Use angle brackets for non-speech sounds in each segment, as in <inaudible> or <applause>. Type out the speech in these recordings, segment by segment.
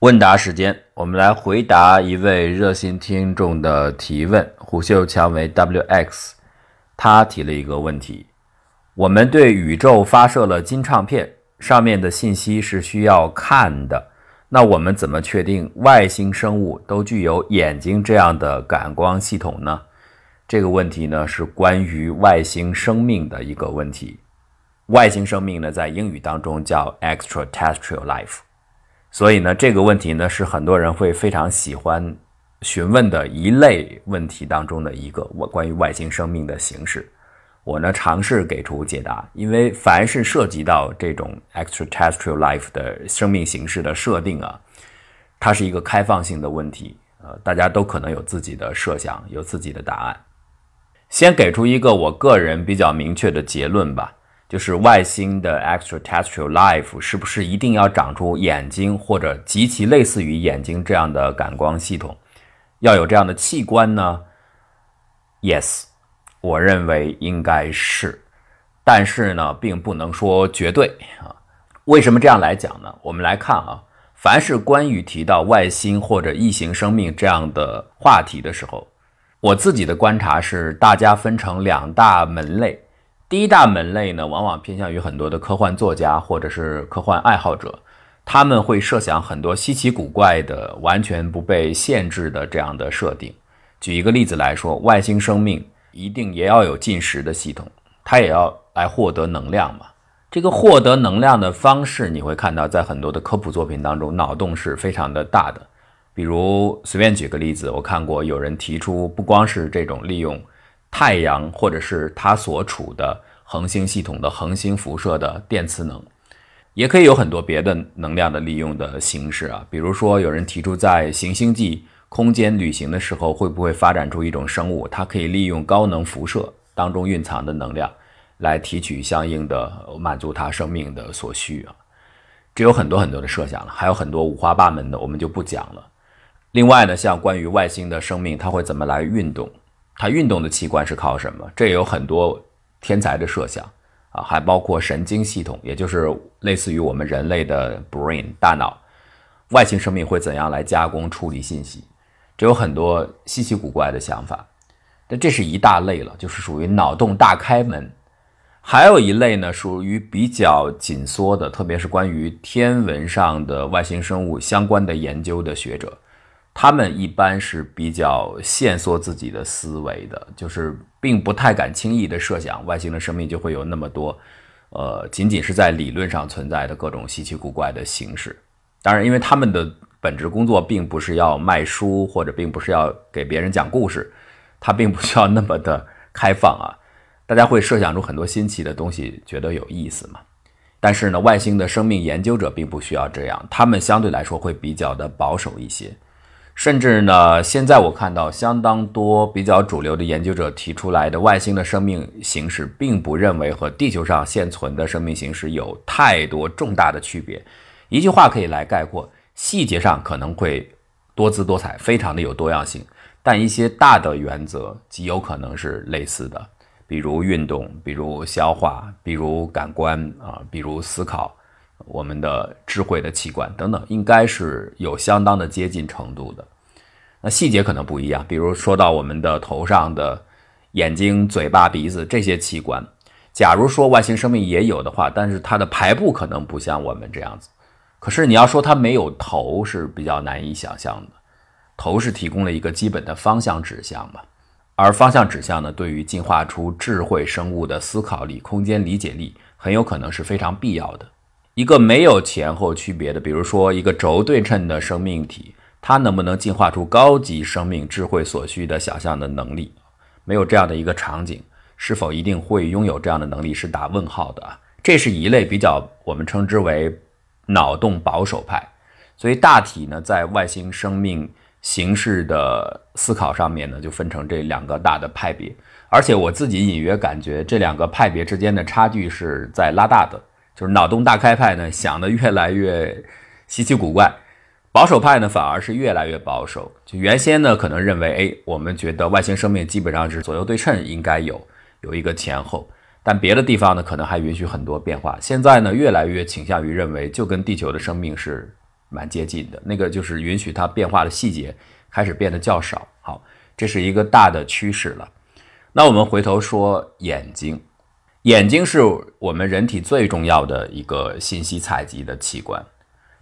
问答时间，我们来回答一位热心听众的提问。虎嗅蔷薇 WX，他提了一个问题：我们对宇宙发射了金唱片，上面的信息是需要看的。那我们怎么确定外星生物都具有眼睛这样的感光系统呢？这个问题呢是关于外星生命的一个问题。外星生命呢，在英语当中叫 extraterrestrial life。所以呢，这个问题呢是很多人会非常喜欢询问的一类问题当中的一个。我关于外星生命的形式，我呢尝试给出解答。因为凡是涉及到这种 extraterrestrial life 的生命形式的设定啊，它是一个开放性的问题，呃，大家都可能有自己的设想，有自己的答案。先给出一个我个人比较明确的结论吧。就是外星的 extraterrestrial life 是不是一定要长出眼睛或者极其类似于眼睛这样的感光系统，要有这样的器官呢？Yes，我认为应该是，但是呢，并不能说绝对啊。为什么这样来讲呢？我们来看啊，凡是关于提到外星或者异形生命这样的话题的时候，我自己的观察是，大家分成两大门类。第一大门类呢，往往偏向于很多的科幻作家或者是科幻爱好者，他们会设想很多稀奇古怪的、完全不被限制的这样的设定。举一个例子来说，外星生命一定也要有进食的系统，它也要来获得能量嘛。这个获得能量的方式，你会看到在很多的科普作品当中，脑洞是非常的大的。比如随便举个例子，我看过有人提出，不光是这种利用。太阳或者是它所处的恒星系统的恒星辐射的电磁能，也可以有很多别的能量的利用的形式啊。比如说，有人提出在行星际空间旅行的时候，会不会发展出一种生物，它可以利用高能辐射当中蕴藏的能量来提取相应的满足它生命的所需啊？这有很多很多的设想了，还有很多五花八门的，我们就不讲了。另外呢，像关于外星的生命，它会怎么来运动？它运动的器官是靠什么？这也有很多天才的设想啊，还包括神经系统，也就是类似于我们人类的 brain 大脑。外星生命会怎样来加工处理信息？这有很多稀奇古怪的想法。但这是一大类了，就是属于脑洞大开门。还有一类呢，属于比较紧缩的，特别是关于天文上的外星生物相关的研究的学者。他们一般是比较限缩自己的思维的，就是并不太敢轻易的设想外星的生命就会有那么多，呃，仅仅是在理论上存在的各种稀奇古怪的形式。当然，因为他们的本职工作并不是要卖书，或者并不是要给别人讲故事，他并不需要那么的开放啊。大家会设想出很多新奇的东西，觉得有意思嘛？但是呢，外星的生命研究者并不需要这样，他们相对来说会比较的保守一些。甚至呢，现在我看到相当多比较主流的研究者提出来的外星的生命形式，并不认为和地球上现存的生命形式有太多重大的区别。一句话可以来概括：细节上可能会多姿多彩，非常的有多样性，但一些大的原则极有可能是类似的，比如运动，比如消化，比如感官啊，比如思考。我们的智慧的器官等等，应该是有相当的接近程度的。那细节可能不一样，比如说到我们的头上的眼睛、嘴巴、鼻子这些器官，假如说外星生命也有的话，但是它的排布可能不像我们这样子。可是你要说它没有头是比较难以想象的。头是提供了一个基本的方向指向嘛，而方向指向呢，对于进化出智慧生物的思考力、空间理解力，很有可能是非常必要的。一个没有前后区别的，比如说一个轴对称的生命体，它能不能进化出高级生命智慧所需的想象的能力？没有这样的一个场景，是否一定会拥有这样的能力是打问号的啊！这是一类比较我们称之为脑洞保守派。所以大体呢，在外星生命形式的思考上面呢，就分成这两个大的派别。而且我自己隐约感觉，这两个派别之间的差距是在拉大的。就是脑洞大开派呢，想的越来越稀奇古怪；保守派呢，反而是越来越保守。就原先呢，可能认为，哎，我们觉得外星生命基本上是左右对称，应该有有一个前后，但别的地方呢，可能还允许很多变化。现在呢，越来越倾向于认为，就跟地球的生命是蛮接近的。那个就是允许它变化的细节开始变得较少。好，这是一个大的趋势了。那我们回头说眼睛，眼睛是我们人体最重要的一个信息采集的器官，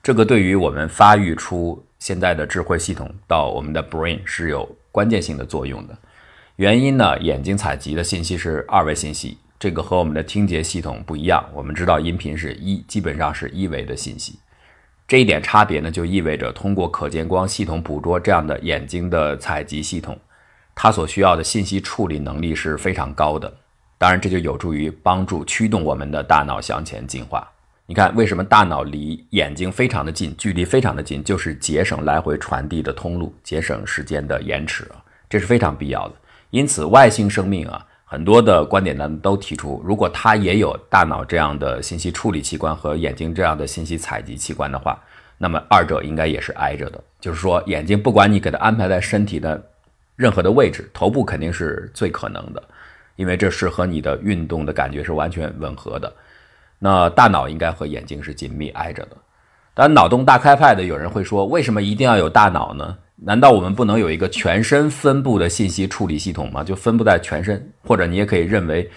这个对于我们发育出现在的智慧系统到我们的 brain 是有关键性的作用的。原因呢，眼睛采集的信息是二维信息，这个和我们的听觉系统不一样。我们知道音频是一，基本上是一维的信息。这一点差别呢，就意味着通过可见光系统捕捉这样的眼睛的采集系统。它所需要的信息处理能力是非常高的，当然这就有助于帮助驱动我们的大脑向前进化。你看，为什么大脑离眼睛非常的近，距离非常的近，就是节省来回传递的通路，节省时间的延迟啊，这是非常必要的。因此，外星生命啊，很多的观点呢都提出，如果它也有大脑这样的信息处理器官和眼睛这样的信息采集器官的话，那么二者应该也是挨着的。就是说，眼睛不管你给它安排在身体的。任何的位置，头部肯定是最可能的，因为这是和你的运动的感觉是完全吻合的。那大脑应该和眼睛是紧密挨着的。当然，脑洞大开派的有人会说，为什么一定要有大脑呢？难道我们不能有一个全身分布的信息处理系统吗？就分布在全身，或者你也可以认为，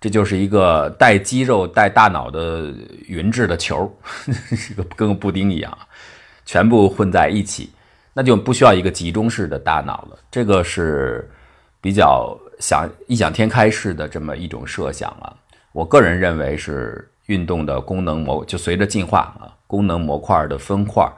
这就是一个带肌肉、带大脑的匀质的球，一 <laughs> 个跟个布丁一样，全部混在一起。那就不需要一个集中式的大脑了，这个是比较想异想天开式的这么一种设想啊。我个人认为是运动的功能模就随着进化啊，功能模块的分块、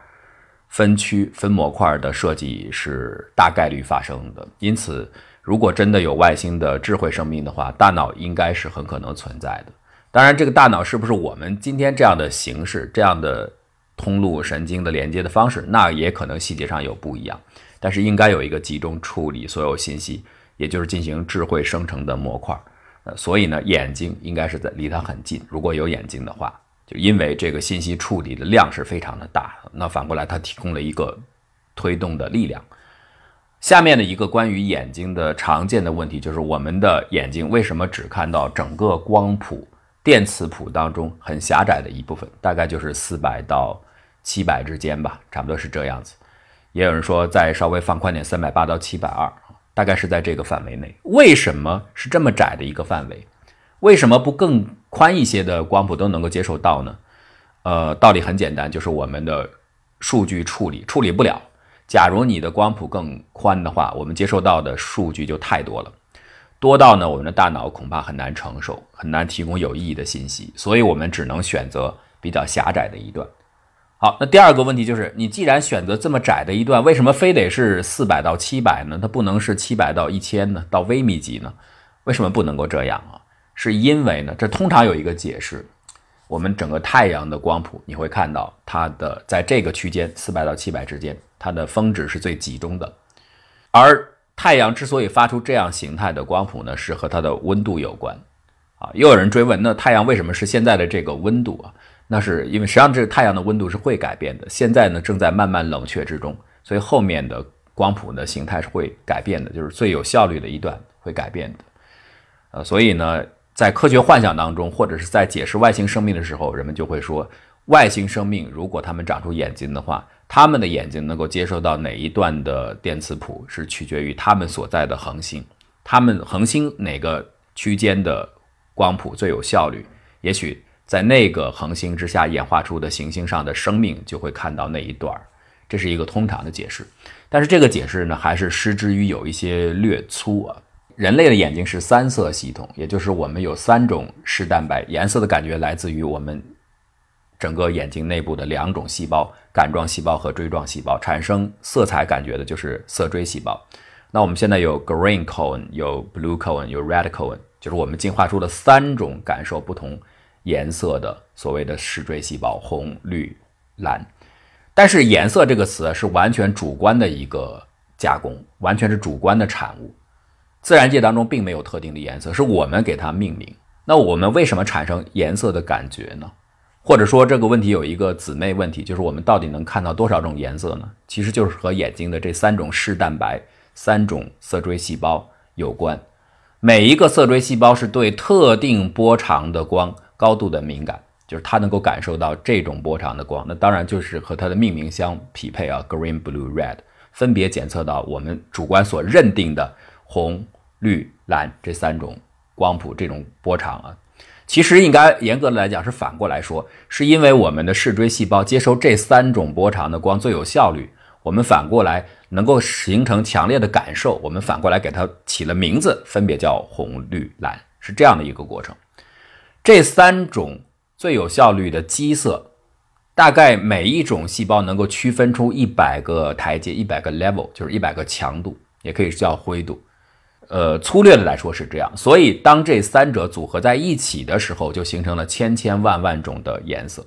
分区、分模块的设计是大概率发生的。因此，如果真的有外星的智慧生命的话，大脑应该是很可能存在的。当然，这个大脑是不是我们今天这样的形式、这样的？通路神经的连接的方式，那也可能细节上有不一样，但是应该有一个集中处理所有信息，也就是进行智慧生成的模块。呃，所以呢，眼睛应该是在离它很近。如果有眼睛的话，就因为这个信息处理的量是非常的大，那反过来它提供了一个推动的力量。下面的一个关于眼睛的常见的问题就是，我们的眼睛为什么只看到整个光谱？电磁谱当中很狭窄的一部分，大概就是四百到七百之间吧，差不多是这样子。也有人说再稍微放宽点，三百八到七百二，大概是在这个范围内。为什么是这么窄的一个范围？为什么不更宽一些的光谱都能够接受到呢？呃，道理很简单，就是我们的数据处理处理不了。假如你的光谱更宽的话，我们接受到的数据就太多了。多到呢，我们的大脑恐怕很难承受，很难提供有意义的信息，所以我们只能选择比较狭窄的一段。好，那第二个问题就是，你既然选择这么窄的一段，为什么非得是四百到七百呢？它不能是七百到一千呢？到微米级呢？为什么不能够这样啊？是因为呢，这通常有一个解释，我们整个太阳的光谱，你会看到它的在这个区间四百到七百之间，它的峰值是最集中的，而。太阳之所以发出这样形态的光谱呢，是和它的温度有关，啊，又有人追问，那太阳为什么是现在的这个温度啊？那是因为实际上这个太阳的温度是会改变的，现在呢正在慢慢冷却之中，所以后面的光谱的形态是会改变的，就是最有效率的一段会改变的，呃，所以呢，在科学幻想当中，或者是在解释外星生命的时候，人们就会说，外星生命如果他们长出眼睛的话。他们的眼睛能够接收到哪一段的电磁谱，是取决于他们所在的恒星。他们恒星哪个区间的光谱最有效率？也许在那个恒星之下演化出的行星上的生命就会看到那一段儿。这是一个通常的解释，但是这个解释呢，还是失之于有一些略粗啊。人类的眼睛是三色系统，也就是我们有三种视蛋白，颜色的感觉来自于我们。整个眼睛内部的两种细胞，杆状细胞和锥状细胞，产生色彩感觉的就是色锥细胞。那我们现在有 green cone，有 blue cone，有 red cone，就是我们进化出了三种感受不同颜色的所谓的视锥细胞，红、绿、蓝。但是颜色这个词是完全主观的一个加工，完全是主观的产物。自然界当中并没有特定的颜色，是我们给它命名。那我们为什么产生颜色的感觉呢？或者说这个问题有一个姊妹问题，就是我们到底能看到多少种颜色呢？其实就是和眼睛的这三种视蛋白、三种色锥细胞有关。每一个色锥细胞是对特定波长的光高度的敏感，就是它能够感受到这种波长的光，那当然就是和它的命名相匹配啊，green、blue、red，分别检测到我们主观所认定的红、绿、蓝这三种光谱这种波长啊。其实应该严格的来讲是反过来说，是因为我们的视锥细胞接收这三种波长的光最有效率。我们反过来能够形成强烈的感受，我们反过来给它起了名字，分别叫红、绿、蓝，是这样的一个过程。这三种最有效率的基色，大概每一种细胞能够区分出一百个台阶，一百个 level，就是一百个强度，也可以叫灰度。呃，粗略的来说是这样。所以当这三者组合在一起的时候，就形成了千千万万种的颜色。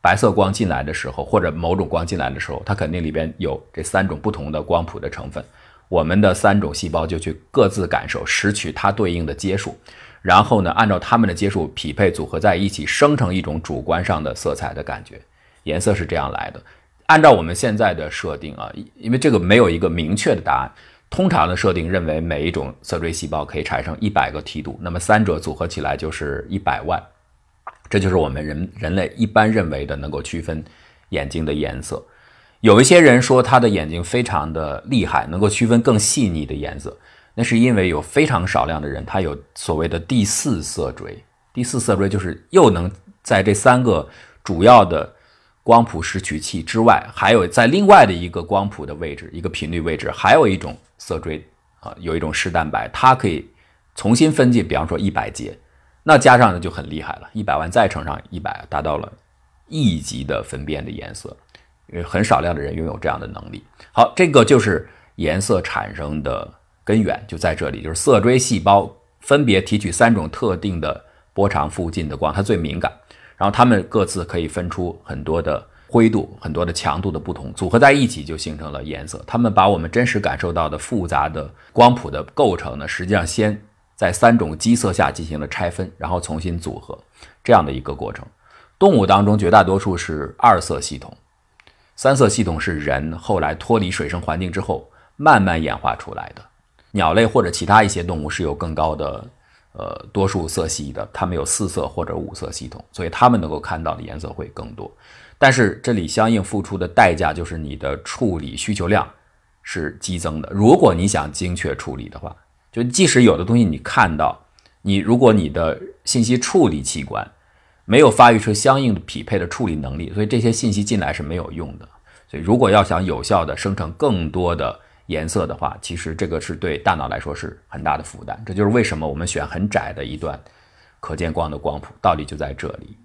白色光进来的时候，或者某种光进来的时候，它肯定里边有这三种不同的光谱的成分。我们的三种细胞就去各自感受，拾取它对应的阶数，然后呢，按照它们的阶数匹配组合在一起，生成一种主观上的色彩的感觉。颜色是这样来的。按照我们现在的设定啊，因为这个没有一个明确的答案，通常的设定认为每一种色锥细胞可以产生一百个梯度，那么三者组合起来就是一百万。这就是我们人人类一般认为的能够区分眼睛的颜色。有一些人说他的眼睛非常的厉害，能够区分更细腻的颜色，那是因为有非常少量的人他有所谓的第四色锥。第四色锥就是又能在这三个主要的光谱拾取器之外，还有在另外的一个光谱的位置、一个频率位置，还有一种色锥啊，有一种视蛋白，它可以重新分解，比方说一百节。那加上呢就很厉害了，一百万再乘上一百，达到了亿级的分辨的颜色，因为很少量的人拥有这样的能力。好，这个就是颜色产生的根源就在这里，就是色锥细胞分别提取三种特定的波长附近的光，它最敏感，然后它们各自可以分出很多的灰度、很多的强度的不同，组合在一起就形成了颜色。它们把我们真实感受到的复杂的光谱的构成呢，实际上先。在三种基色下进行了拆分，然后重新组合，这样的一个过程。动物当中绝大多数是二色系统，三色系统是人后来脱离水生环境之后慢慢演化出来的。鸟类或者其他一些动物是有更高的呃多数色系的，它们有四色或者五色系统，所以它们能够看到的颜色会更多。但是这里相应付出的代价就是你的处理需求量是激增的。如果你想精确处理的话。就即使有的东西你看到，你如果你的信息处理器官没有发育出相应的匹配的处理能力，所以这些信息进来是没有用的。所以如果要想有效的生成更多的颜色的话，其实这个是对大脑来说是很大的负担。这就是为什么我们选很窄的一段可见光的光谱，道理就在这里。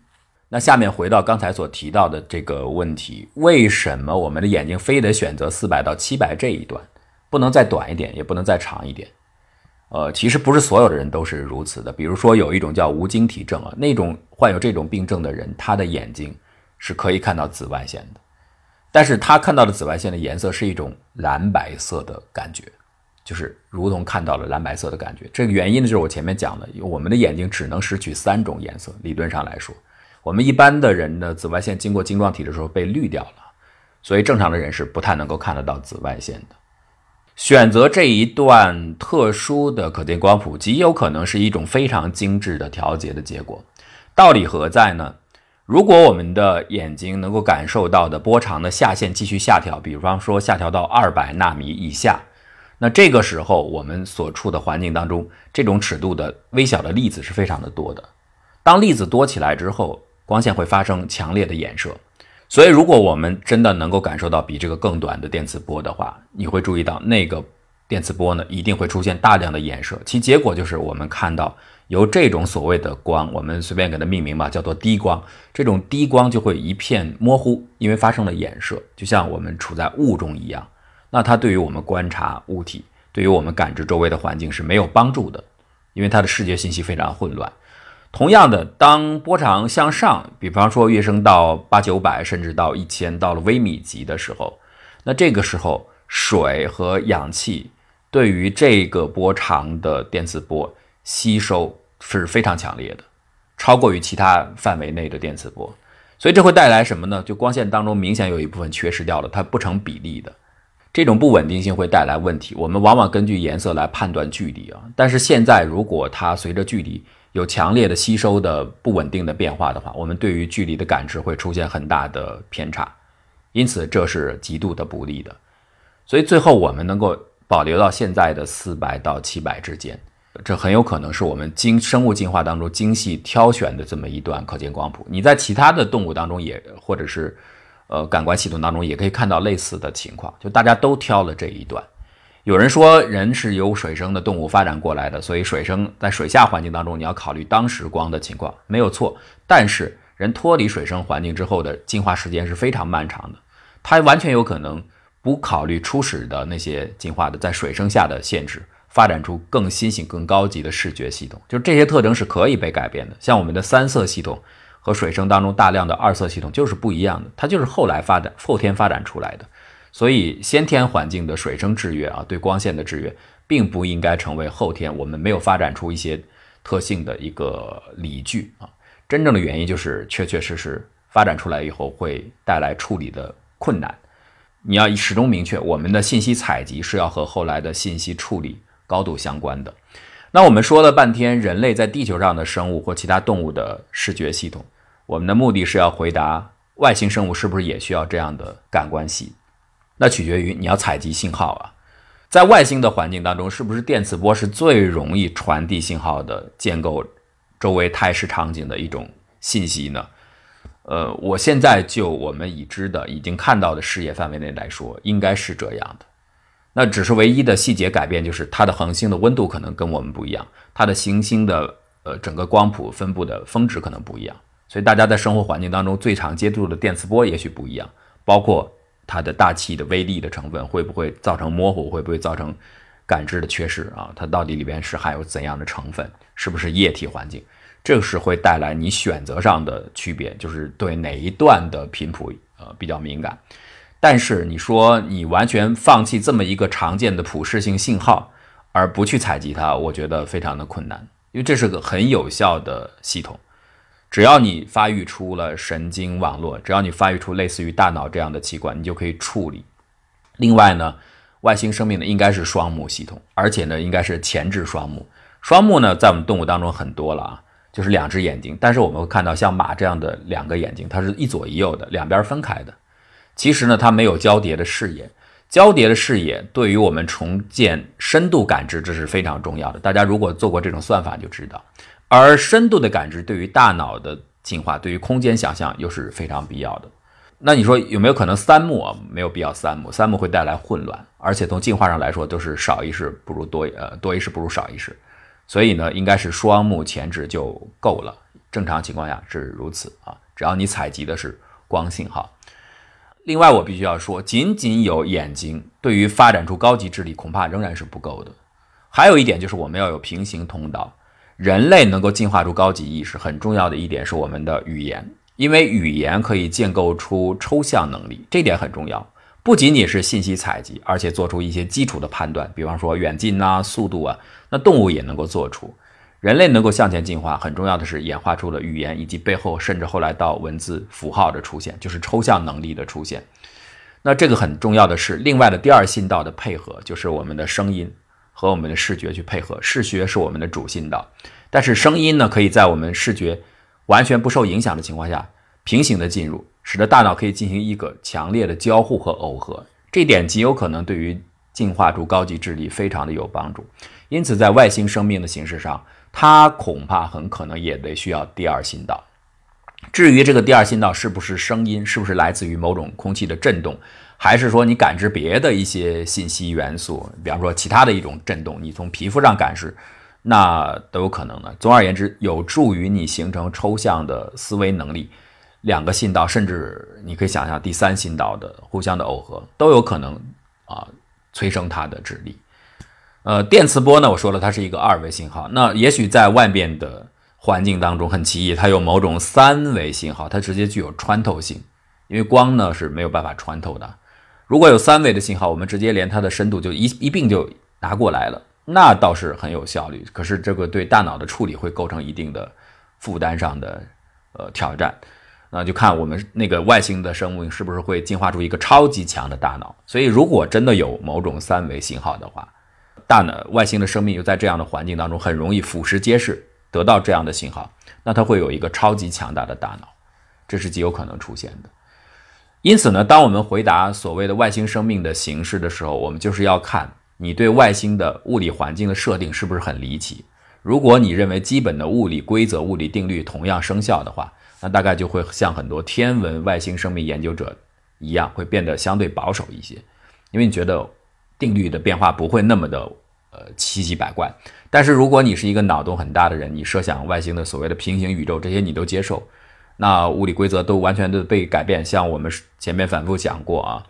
那下面回到刚才所提到的这个问题，为什么我们的眼睛非得选择四百到七百这一段，不能再短一点，也不能再长一点？呃，其实不是所有的人都是如此的。比如说，有一种叫无晶体症啊，那种患有这种病症的人，他的眼睛是可以看到紫外线的，但是他看到的紫外线的颜色是一种蓝白色的感觉，就是如同看到了蓝白色的感觉。这个原因呢，就是我前面讲的，我们的眼睛只能拾取三种颜色。理论上来说，我们一般的人的紫外线经过晶状体的时候被滤掉了，所以正常的人是不太能够看得到紫外线的。选择这一段特殊的可见光谱，极有可能是一种非常精致的调节的结果。道理何在呢？如果我们的眼睛能够感受到的波长的下限继续下调，比方说下调到二百纳米以下，那这个时候我们所处的环境当中，这种尺度的微小的粒子是非常的多的。当粒子多起来之后，光线会发生强烈的衍射。所以，如果我们真的能够感受到比这个更短的电磁波的话，你会注意到那个电磁波呢，一定会出现大量的衍射，其结果就是我们看到由这种所谓的光，我们随便给它命名吧，叫做低光，这种低光就会一片模糊，因为发生了衍射，就像我们处在雾中一样。那它对于我们观察物体，对于我们感知周围的环境是没有帮助的，因为它的视觉信息非常混乱。同样的，当波长向上，比方说跃升到八九百，甚至到一千，到了微米级的时候，那这个时候水和氧气对于这个波长的电磁波吸收是非常强烈的，超过于其他范围内的电磁波。所以这会带来什么呢？就光线当中明显有一部分缺失掉了，它不成比例的，这种不稳定性会带来问题。我们往往根据颜色来判断距离啊，但是现在如果它随着距离。有强烈的吸收的不稳定的变化的话，我们对于距离的感知会出现很大的偏差，因此这是极度的不利的。所以最后我们能够保留到现在的四百到七百之间，这很有可能是我们精生物进化当中精细挑选的这么一段可见光谱。你在其他的动物当中也或者是呃感官系统当中也可以看到类似的情况，就大家都挑了这一段。有人说人是由水生的动物发展过来的，所以水生在水下环境当中，你要考虑当时光的情况，没有错。但是人脱离水生环境之后的进化时间是非常漫长的，它完全有可能不考虑初始的那些进化的在水生下的限制，发展出更新型、更高级的视觉系统。就这些特征是可以被改变的。像我们的三色系统和水生当中大量的二色系统就是不一样的，它就是后来发展、后天发展出来的。所以，先天环境的水生制约啊，对光线的制约，并不应该成为后天我们没有发展出一些特性的一个理据啊。真正的原因就是确确实实发展出来以后会带来处理的困难。你要始终明确，我们的信息采集是要和后来的信息处理高度相关的。那我们说了半天，人类在地球上的生物或其他动物的视觉系统，我们的目的是要回答外星生物是不是也需要这样的感官系。那取决于你要采集信号啊，在外星的环境当中，是不是电磁波是最容易传递信号的，建构周围态势场景的一种信息呢？呃，我现在就我们已知的、已经看到的视野范围内来说，应该是这样的。那只是唯一的细节改变，就是它的恒星的温度可能跟我们不一样，它的行星的呃整个光谱分布的峰值可能不一样，所以大家在生活环境当中最常接触的电磁波也许不一样，包括。它的大气的微粒的成分会不会造成模糊？会不会造成感知的缺失啊？它到底里边是含有怎样的成分？是不是液体环境？这个是会带来你选择上的区别，就是对哪一段的频谱呃比较敏感。但是你说你完全放弃这么一个常见的普适性信号而不去采集它，我觉得非常的困难，因为这是个很有效的系统。只要你发育出了神经网络，只要你发育出类似于大脑这样的器官，你就可以处理。另外呢，外星生命呢应该是双目系统，而且呢应该是前置双目。双目呢在我们动物当中很多了啊，就是两只眼睛。但是我们会看到像马这样的两个眼睛，它是一左一右的，两边分开的。其实呢，它没有交叠的视野。交叠的视野对于我们重建深度感知这是非常重要的。大家如果做过这种算法就知道。而深度的感知对于大脑的进化，对于空间想象又是非常必要的。那你说有没有可能三目啊？没有必要三目，三目会带来混乱，而且从进化上来说都是少一事不如多呃多一事不如少一事。所以呢，应该是双目前置就够了。正常情况下是如此啊，只要你采集的是光信号。另外，我必须要说，仅仅有眼睛对于发展出高级智力恐怕仍然是不够的。还有一点就是我们要有平行通道。人类能够进化出高级意识，很重要的一点是我们的语言，因为语言可以建构出抽象能力，这点很重要。不仅仅是信息采集，而且做出一些基础的判断，比方说远近啊、速度啊，那动物也能够做出。人类能够向前进化，很重要的是演化出了语言，以及背后甚至后来到文字符号的出现，就是抽象能力的出现。那这个很重要的是，另外的第二信道的配合，就是我们的声音。和我们的视觉去配合，视觉是我们的主信道，但是声音呢，可以在我们视觉完全不受影响的情况下，平行的进入，使得大脑可以进行一个强烈的交互和耦合，这点极有可能对于进化出高级智力非常的有帮助。因此，在外星生命的形式上，它恐怕很可能也得需要第二信道。至于这个第二信道是不是声音，是不是来自于某种空气的震动？还是说你感知别的一些信息元素，比方说其他的一种震动，你从皮肤上感知，那都有可能的。总而言之，有助于你形成抽象的思维能力。两个信道，甚至你可以想象第三信道的互相的耦合，都有可能啊催生它的智力。呃，电磁波呢，我说了它是一个二维信号，那也许在外面的环境当中很奇异，它有某种三维信号，它直接具有穿透性，因为光呢是没有办法穿透的。如果有三维的信号，我们直接连它的深度就一一并就拿过来了，那倒是很有效率。可是这个对大脑的处理会构成一定的负担上的呃挑战，那就看我们那个外星的生物是不是会进化出一个超级强的大脑。所以，如果真的有某种三维信号的话，大脑外星的生命又在这样的环境当中很容易俯拾皆是，得到这样的信号，那它会有一个超级强大的大脑，这是极有可能出现的。因此呢，当我们回答所谓的外星生命的形式的时候，我们就是要看你对外星的物理环境的设定是不是很离奇。如果你认为基本的物理规则、物理定律同样生效的话，那大概就会像很多天文外星生命研究者一样，会变得相对保守一些，因为你觉得定律的变化不会那么的呃奇奇百怪。但是如果你是一个脑洞很大的人，你设想外星的所谓的平行宇宙，这些你都接受，那物理规则都完全的被改变。像我们前面反复讲过啊，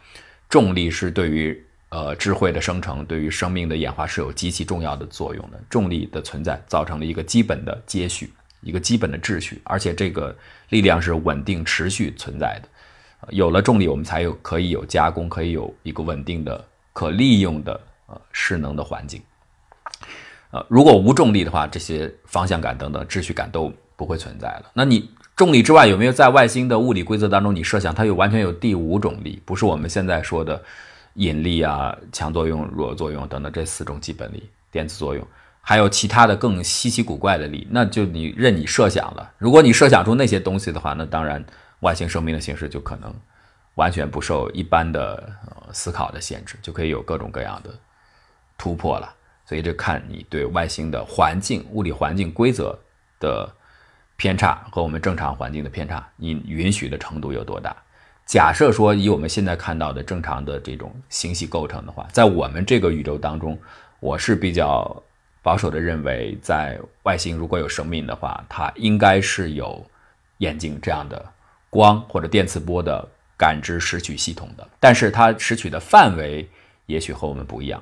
重力是对于呃，智慧的生成对于生命的演化是有极其重要的作用的。重力的存在造成了一个基本的接续，一个基本的秩序，而且这个力量是稳定持续存在的。有了重力，我们才有可以有加工，可以有一个稳定的、可利用的呃势能的环境。呃，如果无重力的话，这些方向感等等秩序感都不会存在了。那你重力之外有没有在外星的物理规则当中，你设想它有完全有第五种力，不是我们现在说的。引力啊，强作用、弱作用等等这四种基本力，电磁作用，还有其他的更稀奇古怪的力，那就你任你设想了。如果你设想出那些东西的话，那当然外星生命的形式就可能完全不受一般的呃思考的限制，就可以有各种各样的突破了。所以这看你对外星的环境、物理环境规则的偏差和我们正常环境的偏差，你允许的程度有多大。假设说以我们现在看到的正常的这种星系构成的话，在我们这个宇宙当中，我是比较保守的认为，在外星如果有生命的话，它应该是有眼睛这样的光或者电磁波的感知拾取系统的，但是它拾取的范围也许和我们不一样。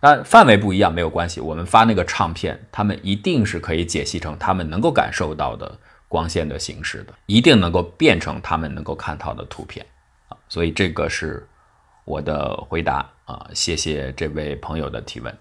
那范围不一样没有关系，我们发那个唱片，他们一定是可以解析成他们能够感受到的。光线的形式的，一定能够变成他们能够看到的图片啊，所以这个是我的回答啊，谢谢这位朋友的提问。